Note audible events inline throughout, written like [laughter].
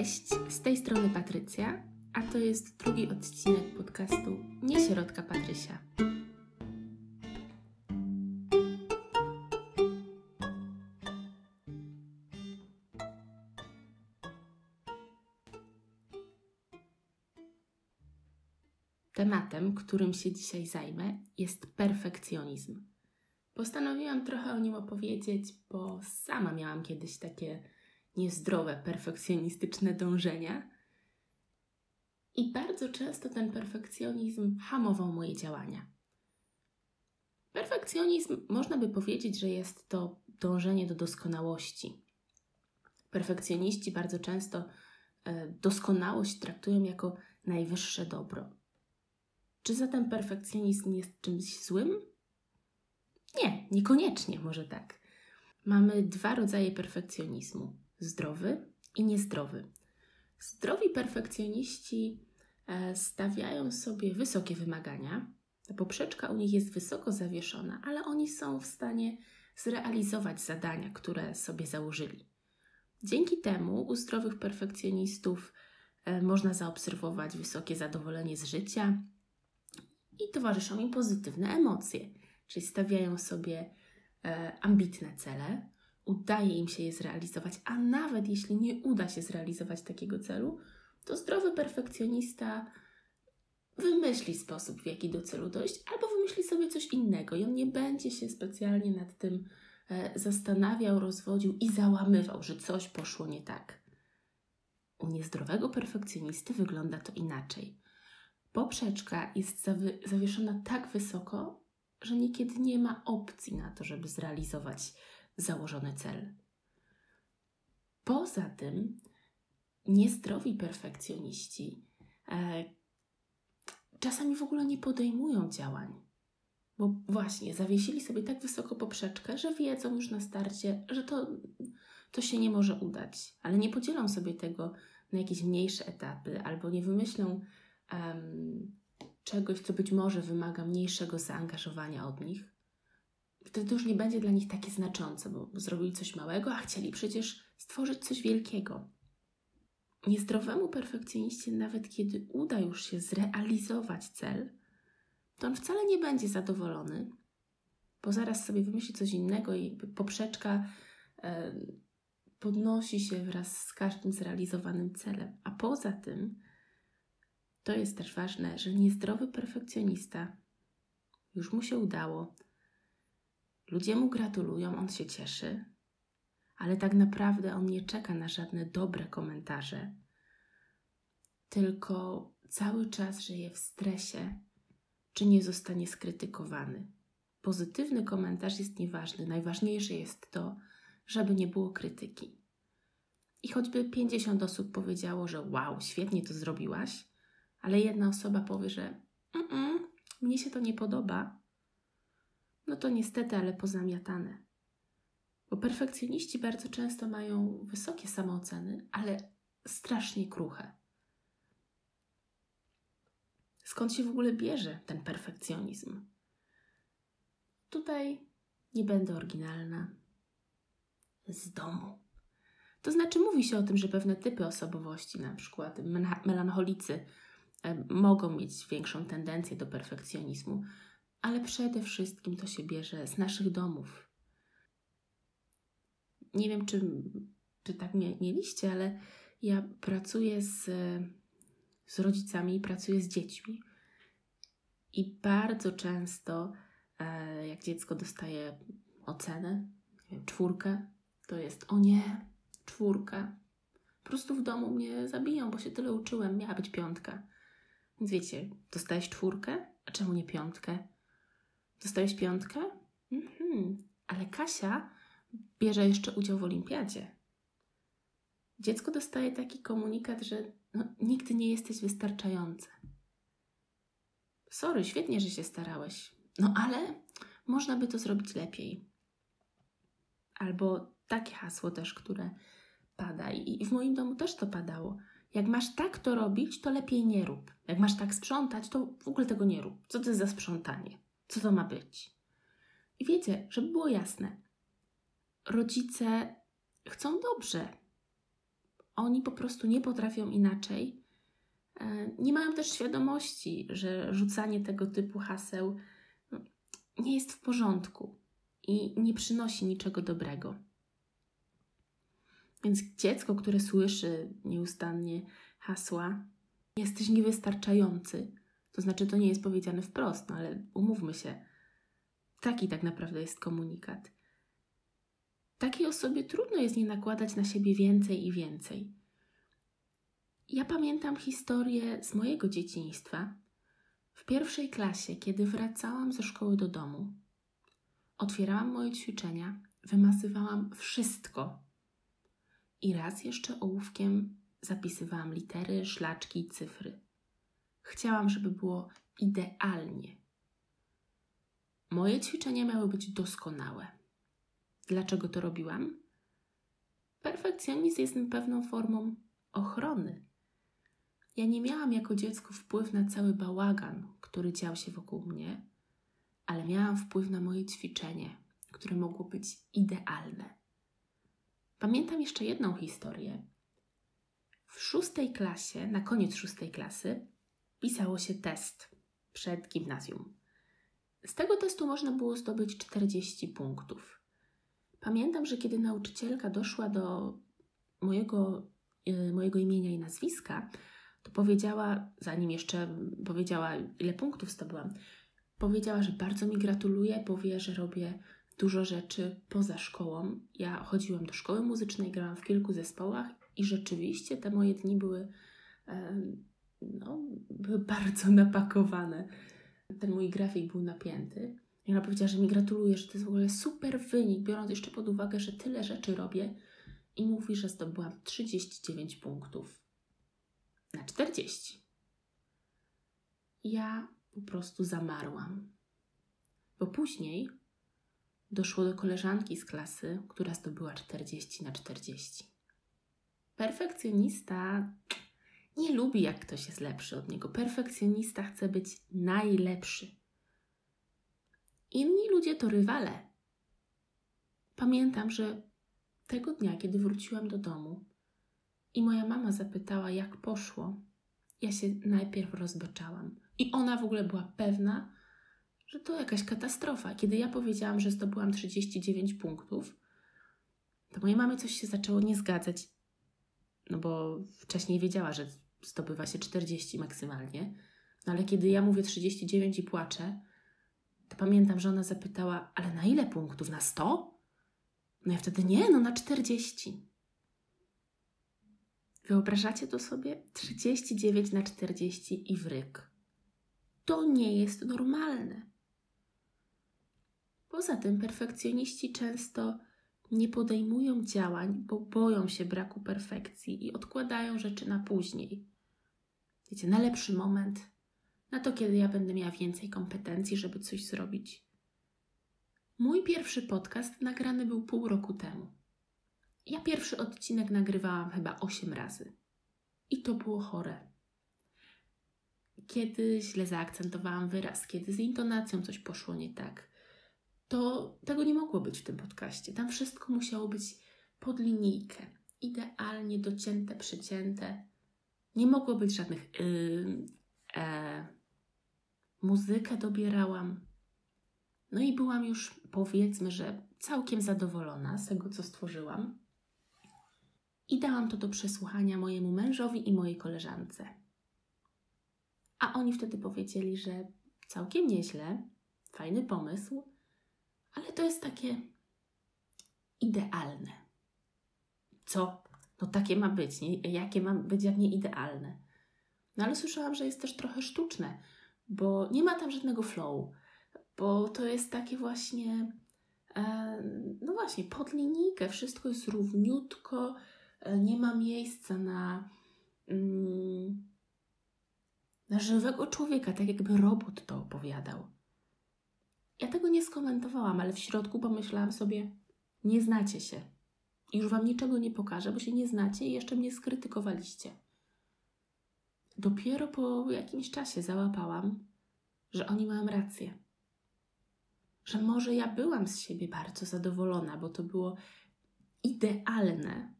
Cześć, z tej strony Patrycja, a to jest drugi odcinek podcastu Nieśrodka Patrysia. Tematem, którym się dzisiaj zajmę, jest perfekcjonizm. Postanowiłam trochę o nim opowiedzieć, bo sama miałam kiedyś takie niezdrowe, perfekcjonistyczne dążenia. I bardzo często ten perfekcjonizm hamował moje działania. Perfekcjonizm można by powiedzieć, że jest to dążenie do doskonałości. Perfekcjoniści bardzo często e, doskonałość traktują jako najwyższe dobro. Czy zatem perfekcjonizm jest czymś złym? Nie, niekoniecznie, może tak. Mamy dwa rodzaje perfekcjonizmu: zdrowy i niezdrowy. Zdrowi perfekcjoniści e, stawiają sobie wysokie wymagania. Poprzeczka u nich jest wysoko zawieszona, ale oni są w stanie zrealizować zadania, które sobie założyli. Dzięki temu u zdrowych perfekcjonistów e, można zaobserwować wysokie zadowolenie z życia i towarzyszą im pozytywne emocje, czyli stawiają sobie e, ambitne cele, udaje im się je zrealizować, a nawet jeśli nie uda się zrealizować takiego celu, to zdrowy perfekcjonista wymyśli sposób, w jaki do celu dojść, albo wymyśli sobie coś innego i on nie będzie się specjalnie nad tym e, zastanawiał, rozwodził i załamywał, że coś poszło nie tak. U niezdrowego perfekcjonisty wygląda to inaczej. Poprzeczka jest zawi zawieszona tak wysoko, że niekiedy nie ma opcji na to, żeby zrealizować założony cel. Poza tym, niezdrowi perfekcjoniści e, czasami w ogóle nie podejmują działań, bo właśnie zawiesili sobie tak wysoko poprzeczkę, że wiedzą już na starcie, że to, to się nie może udać, ale nie podzielą sobie tego na jakieś mniejsze etapy albo nie wymyślą um, czegoś, co być może wymaga mniejszego zaangażowania od nich, wtedy to już nie będzie dla nich takie znaczące, bo, zrobili coś małego, a chcieli przecież stworzyć coś wielkiego. Niezdrowemu perfekcjoniście, nawet kiedy uda już się zrealizować cel, to on wcale nie będzie zadowolony, bo zaraz sobie wymyśli coś innego i poprzeczka e, podnosi się wraz z każdym zrealizowanym celem. A poza tym, to jest też ważne, że niezdrowy perfekcjonista już mu się udało, Ludzie mu gratulują, on się cieszy, ale tak naprawdę on nie czeka na żadne dobre komentarze, tylko cały czas żyje w stresie, czy nie zostanie skrytykowany. Pozytywny komentarz jest nieważny, najważniejsze jest to, żeby nie było krytyki. I choćby 50 osób powiedziało, że wow, świetnie to zrobiłaś, ale jedna osoba powie, że mnie się to nie podoba, no to niestety, ale pozamiatane. Bo perfekcjoniści bardzo często mają wysokie samooceny, ale strasznie kruche. Skąd się w ogóle bierze ten perfekcjonizm? Tutaj nie będę oryginalna. Z domu. To znaczy, mówi się o tym, że pewne typy osobowości, na przykład melancholicy, mogą mieć większą tendencję do perfekcjonizmu, ale przede wszystkim to się bierze z naszych domów. Nie wiem, czy, czy tak mieliście, ale ja pracuję z, z rodzicami i pracuję z dziećmi. I bardzo często, e, jak dziecko dostaje ocenę, czwórkę, to jest o nie, czwórka. Po prostu w domu mnie zabiją, bo się tyle uczyłem, miała być piątka. Więc wiecie, dostałeś czwórkę, a czemu nie piątkę? Dostałeś piątkę? Mhm. Ale Kasia bierze jeszcze udział w olimpiadzie. Dziecko dostaje taki komunikat, że no, nigdy nie jesteś wystarczający. Sorry, świetnie, że się starałeś. No ale można by to zrobić lepiej. Albo takie hasło też, które pada. I w moim domu też to padało. Jak masz tak to robić, to lepiej nie rób. Jak masz tak sprzątać, to w ogóle tego nie rób. Co to jest za sprzątanie? Co to ma być. I wiecie, żeby było jasne, rodzice chcą dobrze. Oni po prostu nie potrafią inaczej. E, nie mają też świadomości, że rzucanie tego typu haseł no, nie jest w porządku i nie przynosi niczego dobrego. Więc dziecko, które słyszy nieustannie hasła, jesteś niewystarczający. To znaczy, to nie jest powiedziane wprost, no ale umówmy się, taki tak naprawdę jest komunikat. Takiej osobie trudno jest nie nakładać na siebie więcej i więcej. Ja pamiętam historię z mojego dzieciństwa. W pierwszej klasie, kiedy wracałam ze szkoły do domu, otwierałam moje ćwiczenia, wymasywałam wszystko. I raz jeszcze ołówkiem zapisywałam litery, szlaczki cyfry. Chciałam, żeby było idealnie. Moje ćwiczenia miały być doskonałe. Dlaczego to robiłam? Perfekcjonizm jest pewną formą ochrony. Ja nie miałam jako dziecko wpływ na cały bałagan, który dział się wokół mnie, ale miałam wpływ na moje ćwiczenie, które mogło być idealne. Pamiętam jeszcze jedną historię. W szóstej klasie, na koniec szóstej klasy, pisało się test przed gimnazjum. Z tego testu można było zdobyć 40 punktów. Pamiętam, że kiedy nauczycielka doszła do mojego, yy, mojego imienia i nazwiska, to powiedziała, zanim jeszcze powiedziała, ile punktów zdobyłam, powiedziała, że bardzo mi gratuluje, powie, że robię dużo rzeczy poza szkołą. Ja chodziłam do szkoły muzycznej, grałam w kilku zespołach i rzeczywiście te moje dni były, no, były [laughs] bardzo napakowane. Ten mój grafik był napięty. I ona powiedziała, że mi gratuluje, że to jest w ogóle super wynik, biorąc jeszcze pod uwagę, że tyle rzeczy robię. I mówi, że zdobyłam 39 punktów na 40. Ja po prostu zamarłam. Bo później doszło do koleżanki z klasy, która zdobyła 40 na 40. Perfekcjonista nie lubi, jak ktoś jest lepszy od niego. Perfekcjonista chce być najlepszy. Inni ludzie to rywale. Pamiętam, że tego dnia, kiedy wróciłam do domu i moja mama zapytała, jak poszło, ja się najpierw rozbeczałam. I ona w ogóle była pewna, że to jakaś katastrofa. Kiedy ja powiedziałam, że zdobyłam 39 punktów, to mojej mamy coś się zaczęło nie zgadzać. No bo wcześniej wiedziała, że zdobywa się 40 maksymalnie. No ale kiedy ja mówię 39 i płaczę, to pamiętam, że ona zapytała, ale na ile punktów? Na 100? No ja wtedy nie, no na 40. Wyobrażacie to sobie? 39 na 40 i wryk. To nie jest normalne. Poza tym perfekcjoniści często nie podejmują działań, bo boją się braku perfekcji i odkładają rzeczy na później. Wiecie, na lepszy moment, na to, kiedy ja będę miała więcej kompetencji, żeby coś zrobić. Mój pierwszy podcast nagrany był pół roku temu. Ja pierwszy odcinek nagrywałam chyba 8 razy. I to było chore. Kiedy źle zaakcentowałam wyraz, kiedy z intonacją coś poszło nie tak, to tego nie mogło być w tym podcaście. Tam wszystko musiało być pod linijkę, idealnie docięte, przycięte. Nie mogło być żadnych yy, e. Muzykę dobierałam. No i byłam już, powiedzmy, że całkiem zadowolona z tego, co stworzyłam. I dałam to do przesłuchania mojemu mężowi i mojej koleżance. A oni wtedy powiedzieli, że całkiem nieźle, fajny pomysł, ale to jest takie idealne. Co? No takie ma być, nie? Jakie ma być, jak nie idealne? No ale słyszałam, że jest też trochę sztuczne, bo nie ma tam żadnego flow, bo to jest takie właśnie, e, no właśnie, pod linijkę, wszystko jest równiutko, e, nie ma miejsca na, mm, na żywego człowieka, tak jakby robot to opowiadał. Ja tego nie skomentowałam, ale w środku pomyślałam sobie, nie znacie się. Już wam niczego nie pokażę, bo się nie znacie i jeszcze mnie skrytykowaliście. Dopiero po jakimś czasie załapałam, że oni mają rację. Że może ja byłam z siebie bardzo zadowolona, bo to było idealne,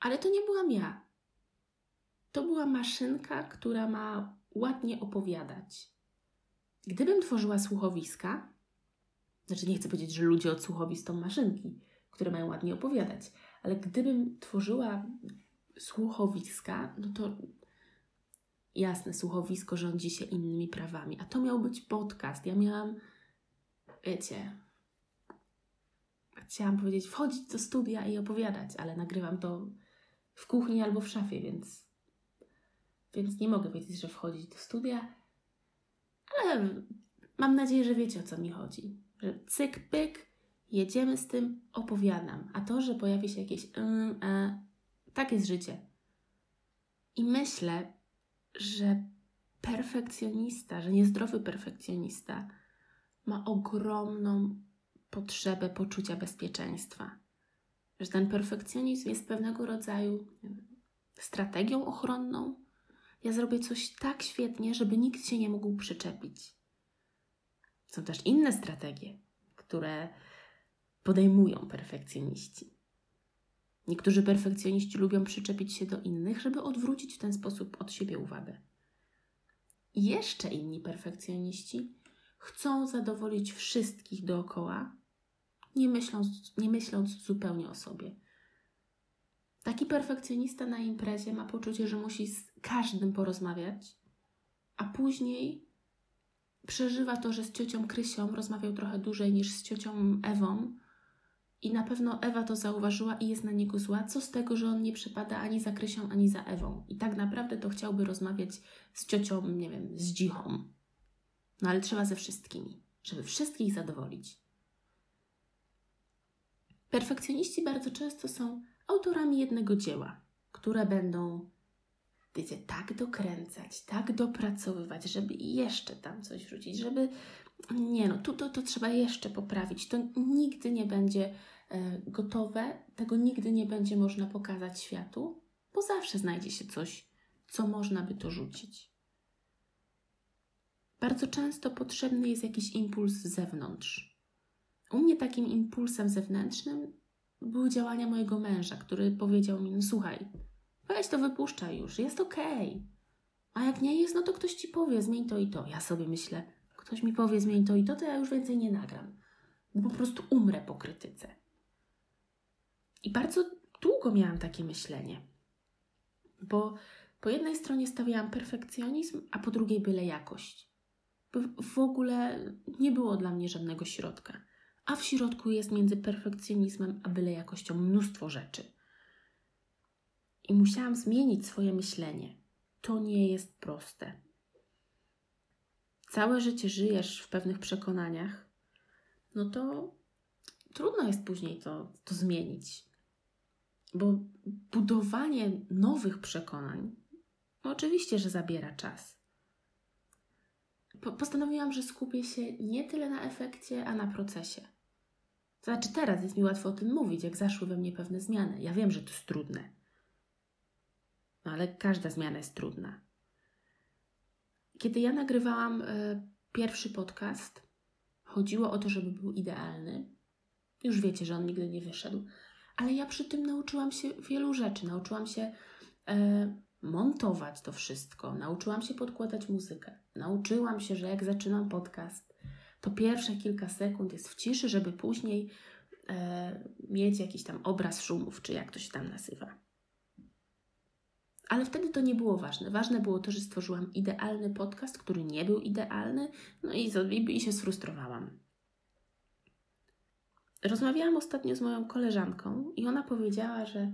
Ale to nie byłam ja. To była maszynka, która ma ładnie opowiadać. Gdybym tworzyła słuchowiska, znaczy nie chcę powiedzieć, że ludzie od słuchowisk to maszynki, które mają ładnie opowiadać, ale gdybym tworzyła słuchowiska, no to jasne, słuchowisko rządzi się innymi prawami, a to miał być podcast. Ja miałam, wiecie, chciałam powiedzieć, wchodzić do studia i opowiadać, ale nagrywam to w kuchni albo w szafie, więc, więc nie mogę powiedzieć, że wchodzić do studia, ale mam nadzieję, że wiecie o co mi chodzi. Że cyk, pyk, jedziemy z tym, opowiadam. A to, że pojawi się jakieś mm, e, tak jest życie. I myślę, że perfekcjonista, że niezdrowy perfekcjonista ma ogromną potrzebę poczucia bezpieczeństwa. Że ten perfekcjonizm jest pewnego rodzaju strategią ochronną. Ja zrobię coś tak świetnie, żeby nikt się nie mógł przyczepić. Są też inne strategie, które podejmują perfekcjoniści. Niektórzy perfekcjoniści lubią przyczepić się do innych, żeby odwrócić w ten sposób od siebie uwagę. Jeszcze inni perfekcjoniści chcą zadowolić wszystkich dookoła, nie myśląc, nie myśląc zupełnie o sobie. Taki perfekcjonista na imprezie ma poczucie, że musi z każdym porozmawiać, a później przeżywa to, że z ciocią Krysią rozmawiał trochę dłużej niż z ciocią Ewą. I na pewno Ewa to zauważyła i jest na niego zła. Co z tego, że on nie przypada ani za Krysią, ani za Ewą? I tak naprawdę to chciałby rozmawiać z ciocią, nie wiem, z dzichą. No ale trzeba ze wszystkimi, żeby wszystkich zadowolić. Perfekcjoniści bardzo często są autorami jednego dzieła, które będą, wiecie, tak dokręcać, tak dopracowywać, żeby jeszcze tam coś wrzucić, żeby nie no, tu to, to trzeba jeszcze poprawić. To nigdy nie będzie e, gotowe, tego nigdy nie będzie można pokazać światu, bo zawsze znajdzie się coś, co można by to rzucić. Bardzo często potrzebny jest jakiś impuls z zewnątrz. U mnie takim impulsem zewnętrznym były działania mojego męża, który powiedział mi: no, Słuchaj, weź to wypuszczaj już, jest okej. Okay. A jak nie jest, no to ktoś ci powie, zmień to i to. Ja sobie myślę, ktoś mi powie, zmień to i to, to ja już więcej nie nagram. Bo po prostu umrę po krytyce. I bardzo długo miałam takie myślenie. Bo po jednej stronie stawiałam perfekcjonizm, a po drugiej byle jakość. W ogóle nie było dla mnie żadnego środka a w środku jest między perfekcjonizmem a byle jakością mnóstwo rzeczy. I musiałam zmienić swoje myślenie. To nie jest proste. Całe życie żyjesz w pewnych przekonaniach, no to trudno jest później to, to zmienić. Bo budowanie nowych przekonań, no oczywiście, że zabiera czas. Postanowiłam, że skupię się nie tyle na efekcie, a na procesie. Znaczy, teraz jest mi łatwo o tym mówić, jak zaszły we mnie pewne zmiany. Ja wiem, że to jest trudne. No ale każda zmiana jest trudna. Kiedy ja nagrywałam y, pierwszy podcast, chodziło o to, żeby był idealny. Już wiecie, że on nigdy nie wyszedł, ale ja przy tym nauczyłam się wielu rzeczy. Nauczyłam się y, montować to wszystko, nauczyłam się podkładać muzykę. Nauczyłam się, że jak zaczynam podcast, to pierwsze kilka sekund jest w ciszy, żeby później e, mieć jakiś tam obraz szumów, czy jak to się tam nazywa. Ale wtedy to nie było ważne. Ważne było to, że stworzyłam idealny podcast, który nie był idealny, no i, i, i się sfrustrowałam. Rozmawiałam ostatnio z moją koleżanką i ona powiedziała, że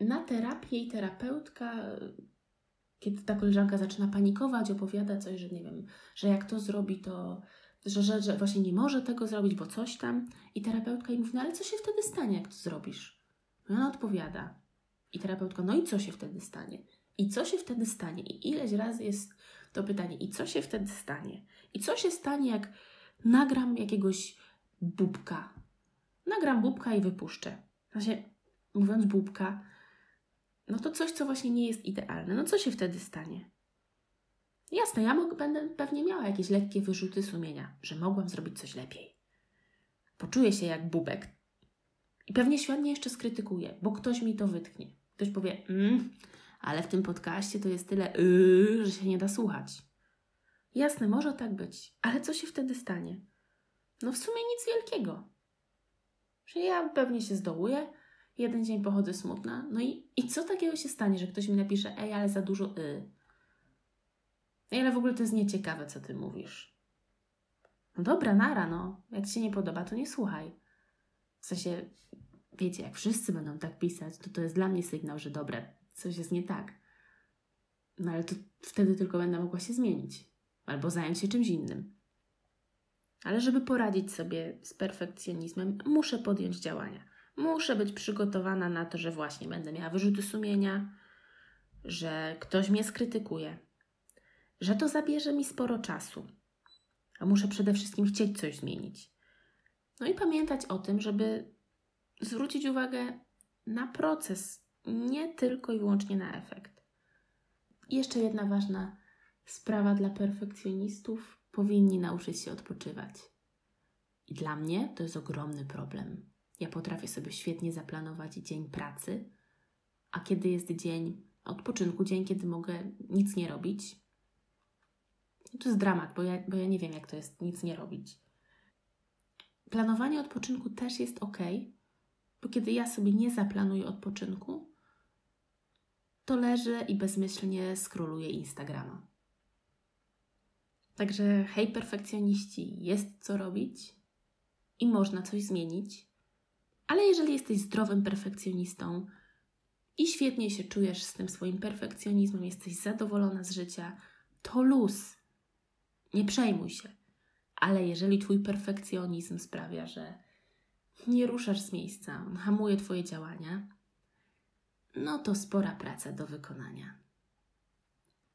na terapię i terapeutka kiedy ta koleżanka zaczyna panikować, opowiada coś, że nie wiem, że jak to zrobi, to że, że, że właśnie nie może tego zrobić, bo coś tam. I terapeutka jej mówi, no ale co się wtedy stanie, jak to zrobisz? No ona odpowiada. I terapeutka, no i co się wtedy stanie? I co się wtedy stanie? I ileś razy jest to pytanie, i co się wtedy stanie? I co się stanie, jak nagram jakiegoś bubka? Nagram bubka i wypuszczę. Właśnie, mówiąc bubka, no to coś, co właśnie nie jest idealne. No co się wtedy stanie? Jasne, ja mogę, będę pewnie miała jakieś lekkie wyrzuty sumienia, że mogłam zrobić coś lepiej. Poczuję się jak bubek I pewnie świat jeszcze skrytykuje, bo ktoś mi to wytknie. Ktoś powie, mm, ale w tym podcaście to jest tyle, yy, że się nie da słuchać. Jasne, może tak być, ale co się wtedy stanie? No w sumie nic wielkiego. Że ja pewnie się zdołuję, jeden dzień pochodzę smutna, no i, i co takiego się stanie, że ktoś mi napisze, ej, ale za dużo y. Ej, ale w ogóle to jest nieciekawe, co ty mówisz. No dobra, nara, no. Jak ci się nie podoba, to nie słuchaj. W sensie, wiecie, jak wszyscy będą tak pisać, to to jest dla mnie sygnał, że dobre, coś jest nie tak. No ale to wtedy tylko będę mogła się zmienić albo zająć się czymś innym. Ale żeby poradzić sobie z perfekcjonizmem, muszę podjąć działania. Muszę być przygotowana na to, że właśnie będę miała wyrzuty sumienia, że ktoś mnie skrytykuje, że to zabierze mi sporo czasu. A muszę przede wszystkim chcieć coś zmienić. No i pamiętać o tym, żeby zwrócić uwagę na proces, nie tylko i wyłącznie na efekt. I jeszcze jedna ważna sprawa dla perfekcjonistów powinni nauczyć się odpoczywać. I dla mnie to jest ogromny problem. Ja potrafię sobie świetnie zaplanować dzień pracy, a kiedy jest dzień odpoczynku, dzień, kiedy mogę nic nie robić, to jest dramat, bo ja, bo ja nie wiem, jak to jest nic nie robić. Planowanie odpoczynku też jest ok, bo kiedy ja sobie nie zaplanuję odpoczynku, to leżę i bezmyślnie skroluję Instagrama. Także hej perfekcjoniści, jest co robić i można coś zmienić, ale jeżeli jesteś zdrowym perfekcjonistą i świetnie się czujesz z tym swoim perfekcjonizmem, jesteś zadowolona z życia, to luz. Nie przejmuj się. Ale jeżeli twój perfekcjonizm sprawia, że nie ruszasz z miejsca, on hamuje twoje działania, no to spora praca do wykonania.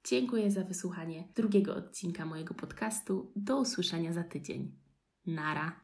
Dziękuję za wysłuchanie drugiego odcinka mojego podcastu. Do usłyszenia za tydzień. Nara.